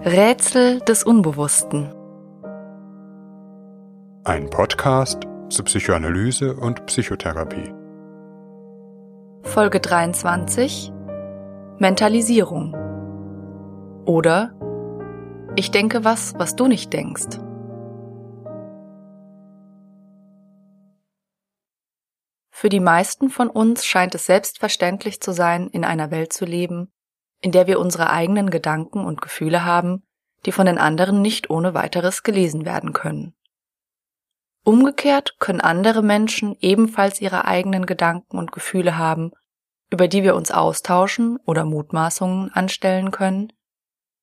Rätsel des Unbewussten. Ein Podcast zu Psychoanalyse und Psychotherapie. Folge 23 Mentalisierung. Oder Ich denke was, was du nicht denkst. Für die meisten von uns scheint es selbstverständlich zu sein, in einer Welt zu leben, in der wir unsere eigenen Gedanken und Gefühle haben, die von den anderen nicht ohne weiteres gelesen werden können. Umgekehrt können andere Menschen ebenfalls ihre eigenen Gedanken und Gefühle haben, über die wir uns austauschen oder Mutmaßungen anstellen können,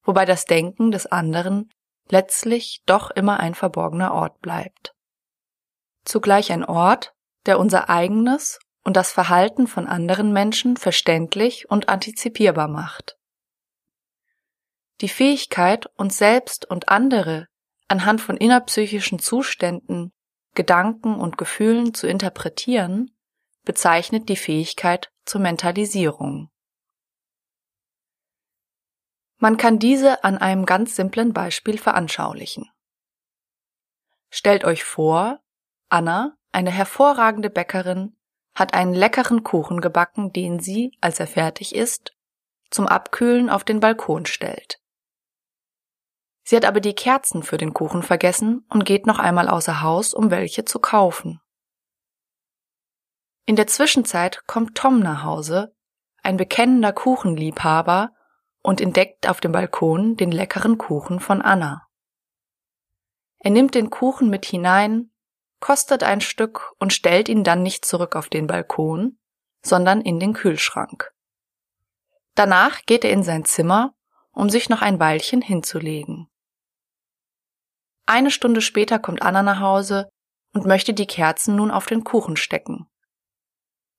wobei das Denken des anderen letztlich doch immer ein verborgener Ort bleibt. Zugleich ein Ort, der unser eigenes und das Verhalten von anderen Menschen verständlich und antizipierbar macht. Die Fähigkeit, uns selbst und andere anhand von innerpsychischen Zuständen, Gedanken und Gefühlen zu interpretieren, bezeichnet die Fähigkeit zur Mentalisierung. Man kann diese an einem ganz simplen Beispiel veranschaulichen. Stellt euch vor, Anna, eine hervorragende Bäckerin, hat einen leckeren Kuchen gebacken, den sie, als er fertig ist, zum Abkühlen auf den Balkon stellt. Sie hat aber die Kerzen für den Kuchen vergessen und geht noch einmal außer Haus, um welche zu kaufen. In der Zwischenzeit kommt Tom nach Hause, ein bekennender Kuchenliebhaber, und entdeckt auf dem Balkon den leckeren Kuchen von Anna. Er nimmt den Kuchen mit hinein, kostet ein Stück und stellt ihn dann nicht zurück auf den Balkon, sondern in den Kühlschrank. Danach geht er in sein Zimmer, um sich noch ein Weilchen hinzulegen. Eine Stunde später kommt Anna nach Hause und möchte die Kerzen nun auf den Kuchen stecken.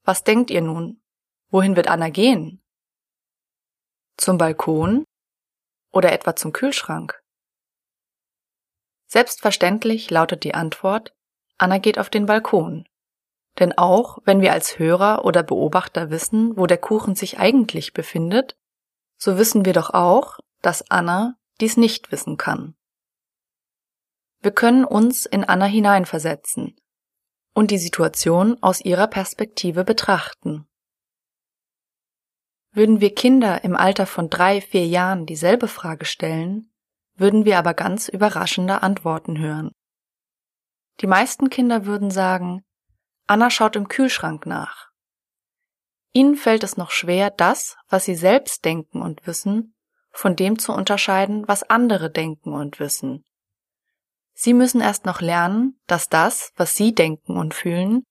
Was denkt ihr nun? Wohin wird Anna gehen? Zum Balkon? Oder etwa zum Kühlschrank? Selbstverständlich lautet die Antwort, Anna geht auf den Balkon. Denn auch wenn wir als Hörer oder Beobachter wissen, wo der Kuchen sich eigentlich befindet, so wissen wir doch auch, dass Anna dies nicht wissen kann. Wir können uns in Anna hineinversetzen und die Situation aus ihrer Perspektive betrachten. Würden wir Kinder im Alter von drei, vier Jahren dieselbe Frage stellen, würden wir aber ganz überraschende Antworten hören. Die meisten Kinder würden sagen, Anna schaut im Kühlschrank nach. Ihnen fällt es noch schwer, das, was sie selbst denken und wissen, von dem zu unterscheiden, was andere denken und wissen. Sie müssen erst noch lernen, dass das, was Sie denken und fühlen,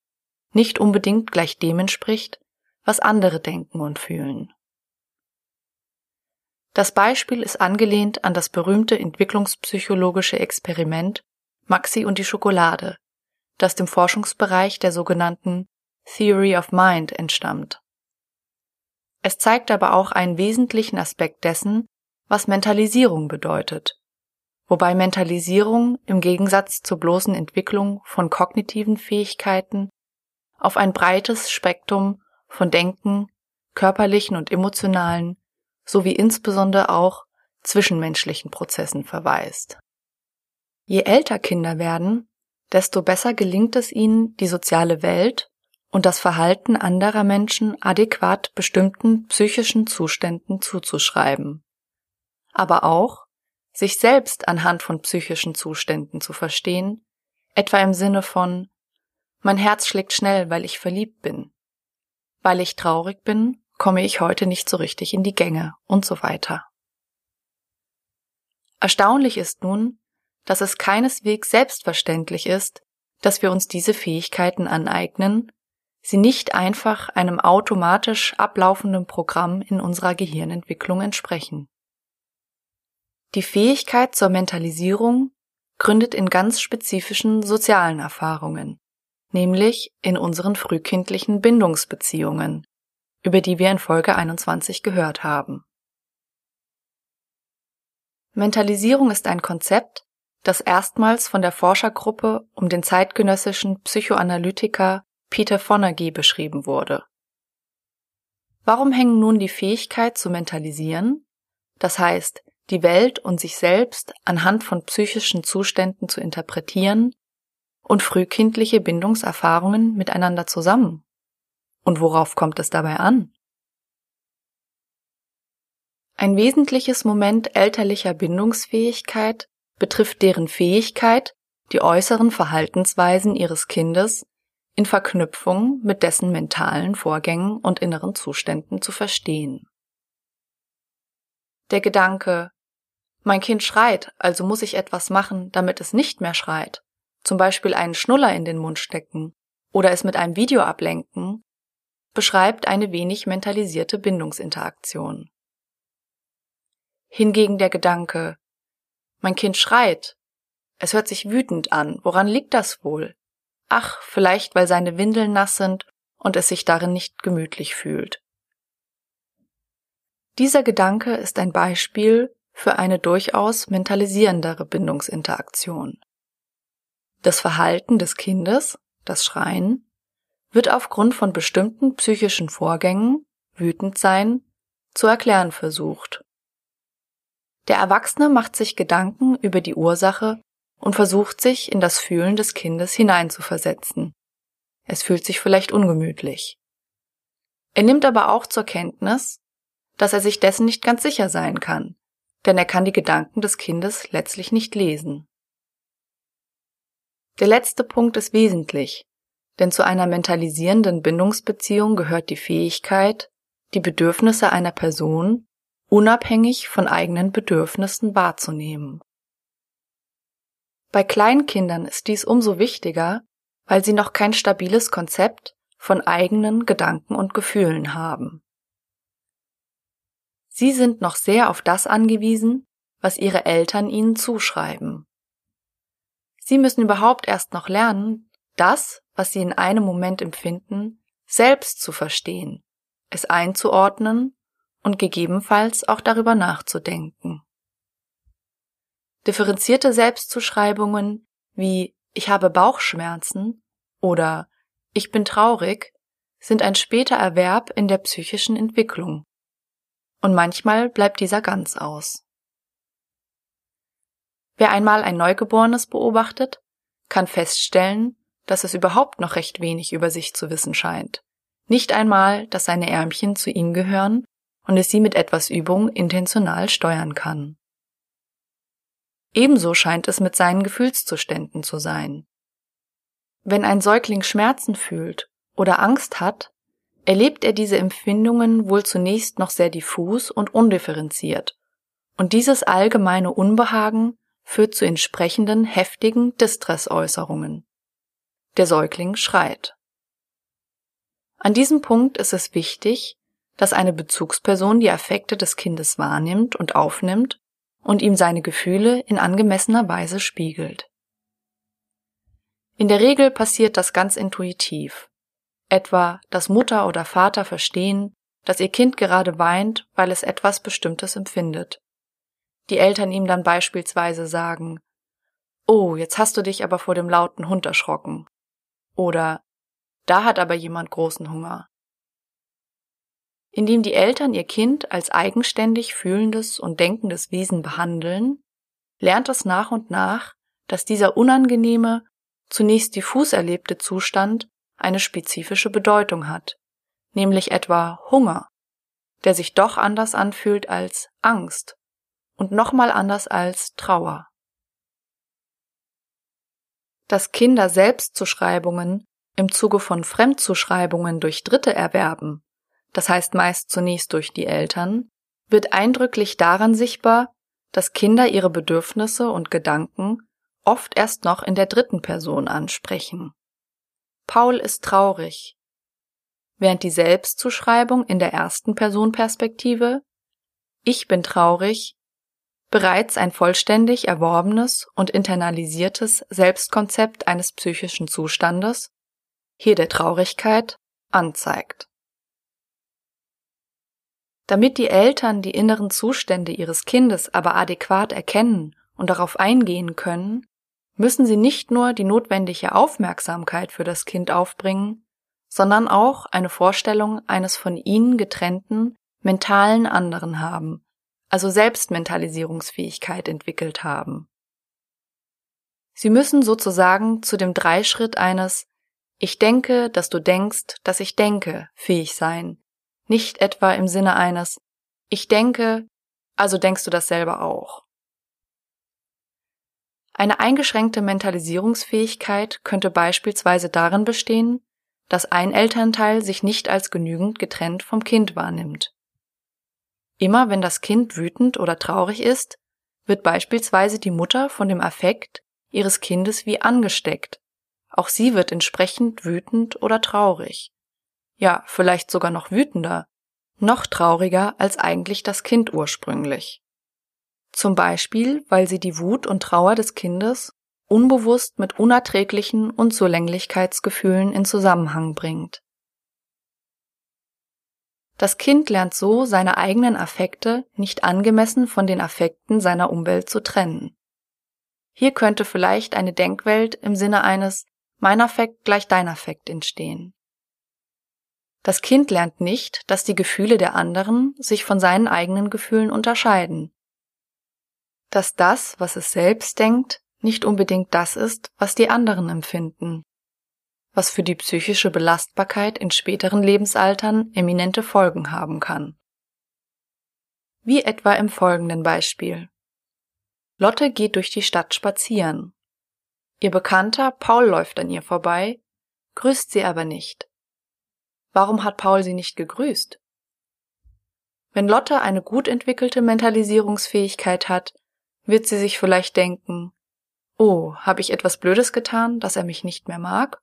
nicht unbedingt gleich dem entspricht, was andere denken und fühlen. Das Beispiel ist angelehnt an das berühmte entwicklungspsychologische Experiment Maxi und die Schokolade, das dem Forschungsbereich der sogenannten Theory of Mind entstammt. Es zeigt aber auch einen wesentlichen Aspekt dessen, was Mentalisierung bedeutet, wobei Mentalisierung im Gegensatz zur bloßen Entwicklung von kognitiven Fähigkeiten auf ein breites Spektrum von Denken, körperlichen und emotionalen sowie insbesondere auch zwischenmenschlichen Prozessen verweist. Je älter Kinder werden, desto besser gelingt es ihnen, die soziale Welt und das Verhalten anderer Menschen adäquat bestimmten psychischen Zuständen zuzuschreiben. Aber auch, sich selbst anhand von psychischen Zuständen zu verstehen, etwa im Sinne von mein Herz schlägt schnell, weil ich verliebt bin. Weil ich traurig bin, komme ich heute nicht so richtig in die Gänge und so weiter. Erstaunlich ist nun, dass es keineswegs selbstverständlich ist, dass wir uns diese Fähigkeiten aneignen, sie nicht einfach einem automatisch ablaufenden Programm in unserer Gehirnentwicklung entsprechen. Die Fähigkeit zur Mentalisierung gründet in ganz spezifischen sozialen Erfahrungen, nämlich in unseren frühkindlichen Bindungsbeziehungen, über die wir in Folge 21 gehört haben. Mentalisierung ist ein Konzept, das erstmals von der Forschergruppe um den zeitgenössischen Psychoanalytiker Peter Fonagy beschrieben wurde. Warum hängen nun die Fähigkeit zu mentalisieren, das heißt die Welt und sich selbst anhand von psychischen Zuständen zu interpretieren und frühkindliche Bindungserfahrungen miteinander zusammen? Und worauf kommt es dabei an? Ein wesentliches Moment elterlicher Bindungsfähigkeit betrifft deren Fähigkeit, die äußeren Verhaltensweisen ihres Kindes in Verknüpfung mit dessen mentalen Vorgängen und inneren Zuständen zu verstehen. Der Gedanke, mein Kind schreit, also muss ich etwas machen, damit es nicht mehr schreit, zum Beispiel einen Schnuller in den Mund stecken oder es mit einem Video ablenken, beschreibt eine wenig mentalisierte Bindungsinteraktion. Hingegen der Gedanke, mein Kind schreit, es hört sich wütend an, woran liegt das wohl? Ach, vielleicht weil seine Windeln nass sind und es sich darin nicht gemütlich fühlt. Dieser Gedanke ist ein Beispiel für eine durchaus mentalisierendere Bindungsinteraktion. Das Verhalten des Kindes, das Schreien, wird aufgrund von bestimmten psychischen Vorgängen, wütend sein, zu erklären versucht. Der Erwachsene macht sich Gedanken über die Ursache und versucht sich in das Fühlen des Kindes hineinzuversetzen. Es fühlt sich vielleicht ungemütlich. Er nimmt aber auch zur Kenntnis, dass er sich dessen nicht ganz sicher sein kann, denn er kann die Gedanken des Kindes letztlich nicht lesen. Der letzte Punkt ist wesentlich, denn zu einer mentalisierenden Bindungsbeziehung gehört die Fähigkeit, die Bedürfnisse einer Person unabhängig von eigenen Bedürfnissen wahrzunehmen. Bei Kleinkindern ist dies umso wichtiger, weil sie noch kein stabiles Konzept von eigenen Gedanken und Gefühlen haben. Sie sind noch sehr auf das angewiesen, was ihre Eltern ihnen zuschreiben. Sie müssen überhaupt erst noch lernen, das, was sie in einem Moment empfinden, selbst zu verstehen, es einzuordnen und gegebenenfalls auch darüber nachzudenken. Differenzierte Selbstzuschreibungen wie ich habe Bauchschmerzen oder ich bin traurig sind ein später Erwerb in der psychischen Entwicklung und manchmal bleibt dieser ganz aus. Wer einmal ein Neugeborenes beobachtet, kann feststellen, dass es überhaupt noch recht wenig über sich zu wissen scheint. Nicht einmal, dass seine Ärmchen zu ihm gehören und es sie mit etwas Übung intentional steuern kann. Ebenso scheint es mit seinen Gefühlszuständen zu sein. Wenn ein Säugling Schmerzen fühlt oder Angst hat, erlebt er diese Empfindungen wohl zunächst noch sehr diffus und undifferenziert, und dieses allgemeine Unbehagen führt zu entsprechenden heftigen Distressäußerungen. Der Säugling schreit. An diesem Punkt ist es wichtig, dass eine Bezugsperson die Affekte des Kindes wahrnimmt und aufnimmt und ihm seine Gefühle in angemessener Weise spiegelt. In der Regel passiert das ganz intuitiv etwa dass Mutter oder Vater verstehen, dass ihr Kind gerade weint, weil es etwas Bestimmtes empfindet. Die Eltern ihm dann beispielsweise sagen, Oh, jetzt hast du dich aber vor dem lauten Hund erschrocken. Oder Da hat aber jemand großen Hunger. Indem die Eltern ihr Kind als eigenständig fühlendes und denkendes Wesen behandeln, lernt es nach und nach, dass dieser unangenehme, zunächst diffus erlebte Zustand eine spezifische Bedeutung hat, nämlich etwa Hunger, der sich doch anders anfühlt als Angst und nochmal anders als Trauer. Dass Kinder Selbstzuschreibungen im Zuge von Fremdzuschreibungen durch Dritte erwerben, das heißt meist zunächst durch die Eltern, wird eindrücklich daran sichtbar, dass Kinder ihre Bedürfnisse und Gedanken oft erst noch in der dritten Person ansprechen. Paul ist traurig, während die Selbstzuschreibung in der ersten Personperspektive Ich bin traurig bereits ein vollständig erworbenes und internalisiertes Selbstkonzept eines psychischen Zustandes, hier der Traurigkeit, anzeigt. Damit die Eltern die inneren Zustände ihres Kindes aber adäquat erkennen und darauf eingehen können, müssen sie nicht nur die notwendige Aufmerksamkeit für das Kind aufbringen, sondern auch eine Vorstellung eines von ihnen getrennten, mentalen anderen haben, also Selbstmentalisierungsfähigkeit entwickelt haben. Sie müssen sozusagen zu dem Dreischritt eines Ich denke, dass du denkst, dass ich denke fähig sein, nicht etwa im Sinne eines Ich denke, also denkst du das selber auch. Eine eingeschränkte Mentalisierungsfähigkeit könnte beispielsweise darin bestehen, dass ein Elternteil sich nicht als genügend getrennt vom Kind wahrnimmt. Immer wenn das Kind wütend oder traurig ist, wird beispielsweise die Mutter von dem Affekt ihres Kindes wie angesteckt. Auch sie wird entsprechend wütend oder traurig. Ja, vielleicht sogar noch wütender, noch trauriger als eigentlich das Kind ursprünglich. Zum Beispiel, weil sie die Wut und Trauer des Kindes unbewusst mit unerträglichen Unzulänglichkeitsgefühlen in Zusammenhang bringt. Das Kind lernt so, seine eigenen Affekte nicht angemessen von den Affekten seiner Umwelt zu trennen. Hier könnte vielleicht eine Denkwelt im Sinne eines mein Affekt gleich dein Affekt entstehen. Das Kind lernt nicht, dass die Gefühle der anderen sich von seinen eigenen Gefühlen unterscheiden. Dass das, was es selbst denkt, nicht unbedingt das ist, was die anderen empfinden, was für die psychische Belastbarkeit in späteren Lebensaltern eminente Folgen haben kann. Wie etwa im folgenden Beispiel. Lotte geht durch die Stadt spazieren. Ihr Bekannter Paul läuft an ihr vorbei, grüßt sie aber nicht. Warum hat Paul sie nicht gegrüßt? Wenn Lotte eine gut entwickelte Mentalisierungsfähigkeit hat, wird sie sich vielleicht denken, Oh, habe ich etwas Blödes getan, dass er mich nicht mehr mag?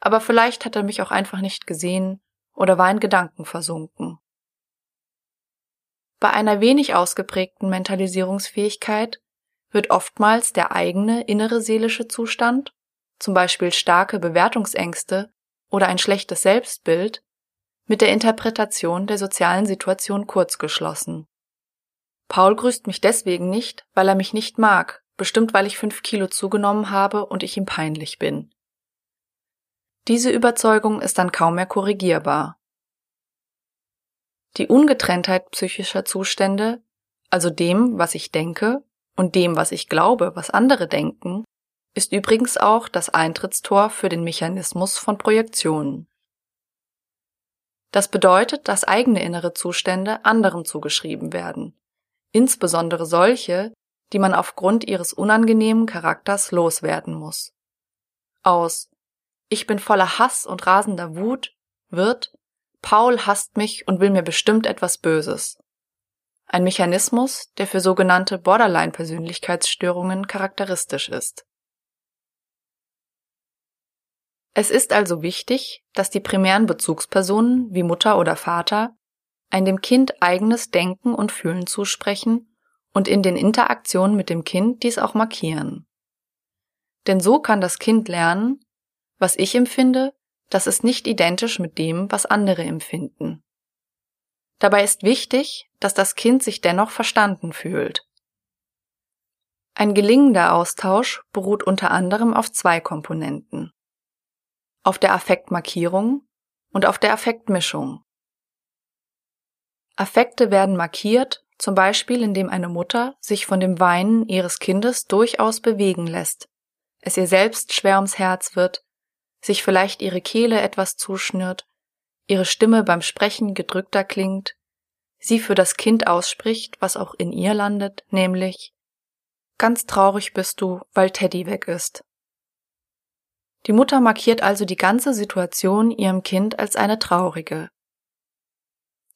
Aber vielleicht hat er mich auch einfach nicht gesehen oder war in Gedanken versunken. Bei einer wenig ausgeprägten Mentalisierungsfähigkeit wird oftmals der eigene innere seelische Zustand, zum Beispiel starke Bewertungsängste oder ein schlechtes Selbstbild, mit der Interpretation der sozialen Situation kurzgeschlossen. Paul grüßt mich deswegen nicht, weil er mich nicht mag bestimmt weil ich fünf Kilo zugenommen habe und ich ihm peinlich bin. Diese Überzeugung ist dann kaum mehr korrigierbar. Die Ungetrenntheit psychischer Zustände, also dem, was ich denke, und dem, was ich glaube, was andere denken, ist übrigens auch das Eintrittstor für den Mechanismus von Projektionen. Das bedeutet, dass eigene innere Zustände anderen zugeschrieben werden, insbesondere solche, die man aufgrund ihres unangenehmen Charakters loswerden muss. Aus Ich bin voller Hass und rasender Wut wird Paul hasst mich und will mir bestimmt etwas Böses. Ein Mechanismus, der für sogenannte Borderline-Persönlichkeitsstörungen charakteristisch ist. Es ist also wichtig, dass die primären Bezugspersonen wie Mutter oder Vater ein dem Kind eigenes Denken und Fühlen zusprechen und in den Interaktionen mit dem Kind dies auch markieren. Denn so kann das Kind lernen, was ich empfinde, das ist nicht identisch mit dem, was andere empfinden. Dabei ist wichtig, dass das Kind sich dennoch verstanden fühlt. Ein gelingender Austausch beruht unter anderem auf zwei Komponenten. Auf der Affektmarkierung und auf der Affektmischung. Affekte werden markiert zum Beispiel indem eine Mutter sich von dem Weinen ihres Kindes durchaus bewegen lässt, es ihr selbst schwer ums Herz wird, sich vielleicht ihre Kehle etwas zuschnürt, ihre Stimme beim Sprechen gedrückter klingt, sie für das Kind ausspricht, was auch in ihr landet, nämlich Ganz traurig bist du, weil Teddy weg ist. Die Mutter markiert also die ganze Situation ihrem Kind als eine traurige,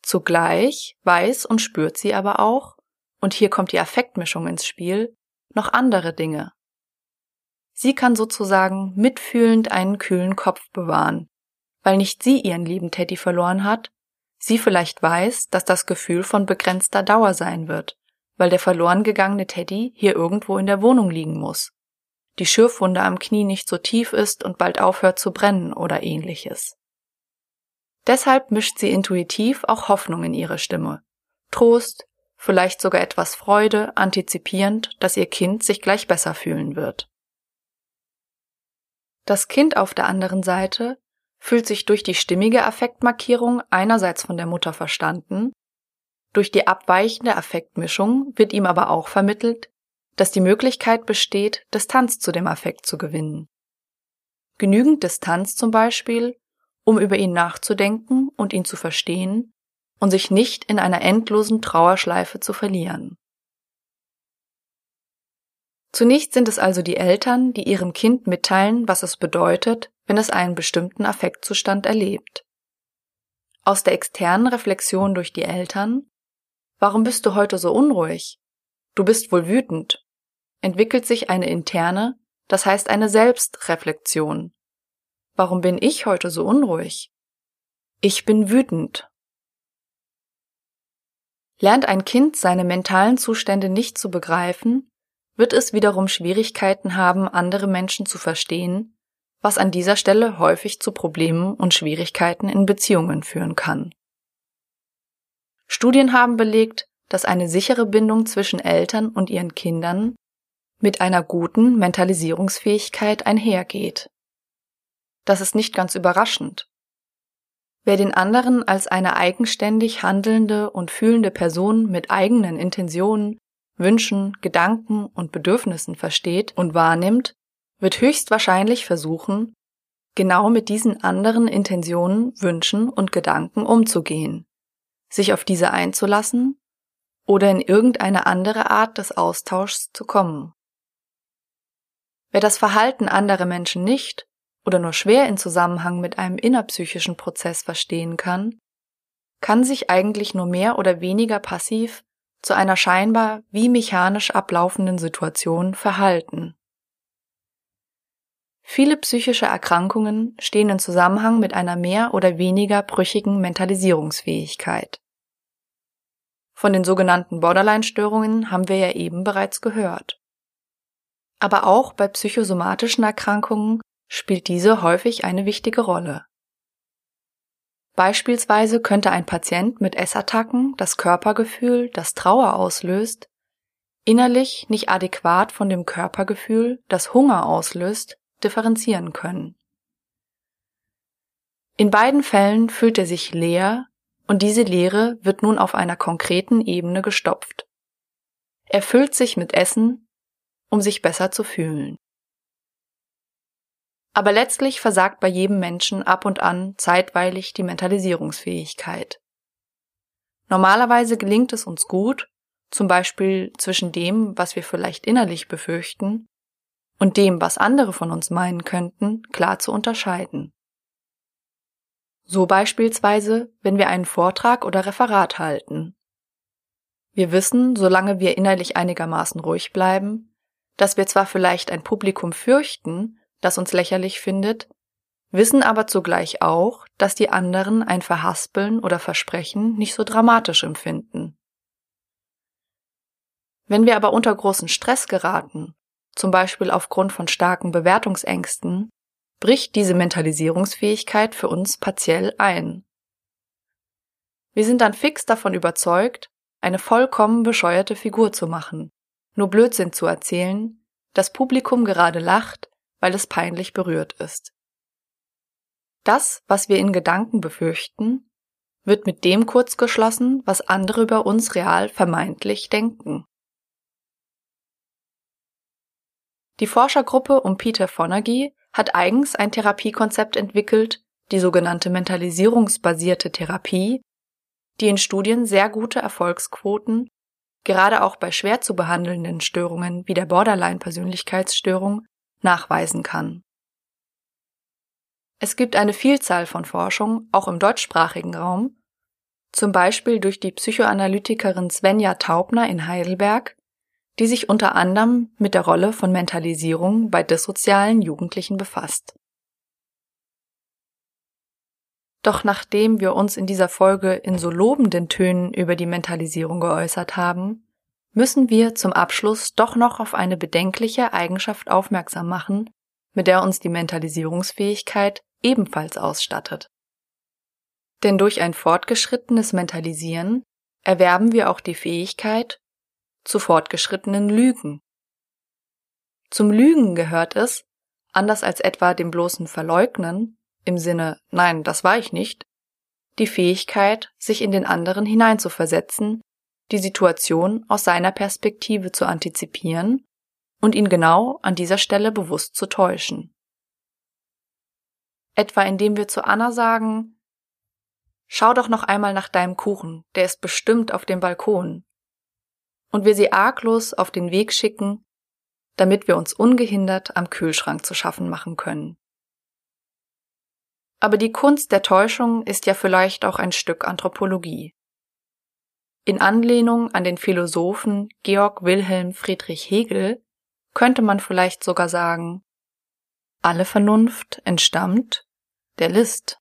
Zugleich weiß und spürt sie aber auch, und hier kommt die Affektmischung ins Spiel, noch andere Dinge. Sie kann sozusagen mitfühlend einen kühlen Kopf bewahren, weil nicht sie ihren lieben Teddy verloren hat, sie vielleicht weiß, dass das Gefühl von begrenzter Dauer sein wird, weil der verloren gegangene Teddy hier irgendwo in der Wohnung liegen muss, die Schürfwunde am Knie nicht so tief ist und bald aufhört zu brennen oder ähnliches. Deshalb mischt sie intuitiv auch Hoffnung in ihre Stimme. Trost, vielleicht sogar etwas Freude, antizipierend, dass ihr Kind sich gleich besser fühlen wird. Das Kind auf der anderen Seite fühlt sich durch die stimmige Affektmarkierung einerseits von der Mutter verstanden, Durch die abweichende Affektmischung wird ihm aber auch vermittelt, dass die Möglichkeit besteht, Distanz zu dem Affekt zu gewinnen. Genügend Distanz zum Beispiel, um über ihn nachzudenken und ihn zu verstehen und sich nicht in einer endlosen Trauerschleife zu verlieren. Zunächst sind es also die Eltern, die ihrem Kind mitteilen, was es bedeutet, wenn es einen bestimmten Affektzustand erlebt. Aus der externen Reflexion durch die Eltern Warum bist du heute so unruhig? Du bist wohl wütend. Entwickelt sich eine interne, das heißt eine Selbstreflexion. Warum bin ich heute so unruhig? Ich bin wütend. Lernt ein Kind seine mentalen Zustände nicht zu begreifen, wird es wiederum Schwierigkeiten haben, andere Menschen zu verstehen, was an dieser Stelle häufig zu Problemen und Schwierigkeiten in Beziehungen führen kann. Studien haben belegt, dass eine sichere Bindung zwischen Eltern und ihren Kindern mit einer guten Mentalisierungsfähigkeit einhergeht. Das ist nicht ganz überraschend. Wer den anderen als eine eigenständig handelnde und fühlende Person mit eigenen Intentionen, Wünschen, Gedanken und Bedürfnissen versteht und wahrnimmt, wird höchstwahrscheinlich versuchen, genau mit diesen anderen Intentionen, Wünschen und Gedanken umzugehen sich auf diese einzulassen oder in irgendeine andere Art des Austauschs zu kommen. Wer das Verhalten anderer Menschen nicht oder nur schwer in Zusammenhang mit einem innerpsychischen Prozess verstehen kann, kann sich eigentlich nur mehr oder weniger passiv zu einer scheinbar wie mechanisch ablaufenden Situation verhalten. Viele psychische Erkrankungen stehen in Zusammenhang mit einer mehr oder weniger brüchigen Mentalisierungsfähigkeit. Von den sogenannten Borderline-Störungen haben wir ja eben bereits gehört. Aber auch bei psychosomatischen Erkrankungen spielt diese häufig eine wichtige Rolle. Beispielsweise könnte ein Patient mit Essattacken das Körpergefühl, das Trauer auslöst, innerlich nicht adäquat von dem Körpergefühl, das Hunger auslöst, differenzieren können. In beiden Fällen fühlt er sich leer und diese Leere wird nun auf einer konkreten Ebene gestopft. Er füllt sich mit Essen, um sich besser zu fühlen. Aber letztlich versagt bei jedem Menschen ab und an zeitweilig die Mentalisierungsfähigkeit. Normalerweise gelingt es uns gut, zum Beispiel zwischen dem, was wir vielleicht innerlich befürchten, und dem, was andere von uns meinen könnten, klar zu unterscheiden. So beispielsweise, wenn wir einen Vortrag oder Referat halten. Wir wissen, solange wir innerlich einigermaßen ruhig bleiben, dass wir zwar vielleicht ein Publikum fürchten, das uns lächerlich findet, wissen aber zugleich auch, dass die anderen ein Verhaspeln oder Versprechen nicht so dramatisch empfinden. Wenn wir aber unter großen Stress geraten zum Beispiel aufgrund von starken Bewertungsängsten, bricht diese Mentalisierungsfähigkeit für uns partiell ein. Wir sind dann fix davon überzeugt, eine vollkommen bescheuerte Figur zu machen, nur Blödsinn zu erzählen, das Publikum gerade lacht, weil es peinlich berührt ist. Das, was wir in Gedanken befürchten, wird mit dem kurzgeschlossen, was andere über uns real vermeintlich denken. Die Forschergruppe um Peter Fonagy hat eigens ein Therapiekonzept entwickelt, die sogenannte mentalisierungsbasierte Therapie, die in Studien sehr gute Erfolgsquoten, gerade auch bei schwer zu behandelnden Störungen wie der Borderline-Persönlichkeitsstörung, nachweisen kann. Es gibt eine Vielzahl von Forschung, auch im deutschsprachigen Raum, zum Beispiel durch die Psychoanalytikerin Svenja Taubner in Heidelberg, die sich unter anderem mit der Rolle von Mentalisierung bei dissozialen Jugendlichen befasst. Doch nachdem wir uns in dieser Folge in so lobenden Tönen über die Mentalisierung geäußert haben, müssen wir zum Abschluss doch noch auf eine bedenkliche Eigenschaft aufmerksam machen, mit der uns die Mentalisierungsfähigkeit ebenfalls ausstattet. Denn durch ein fortgeschrittenes Mentalisieren erwerben wir auch die Fähigkeit, zu fortgeschrittenen Lügen. Zum Lügen gehört es, anders als etwa dem bloßen Verleugnen, im Sinne Nein, das war ich nicht, die Fähigkeit, sich in den anderen hineinzuversetzen, die Situation aus seiner Perspektive zu antizipieren und ihn genau an dieser Stelle bewusst zu täuschen. Etwa indem wir zu Anna sagen, Schau doch noch einmal nach deinem Kuchen, der ist bestimmt auf dem Balkon. Und wir sie arglos auf den Weg schicken, damit wir uns ungehindert am Kühlschrank zu schaffen machen können. Aber die Kunst der Täuschung ist ja vielleicht auch ein Stück Anthropologie. In Anlehnung an den Philosophen Georg Wilhelm Friedrich Hegel könnte man vielleicht sogar sagen, alle Vernunft entstammt der List.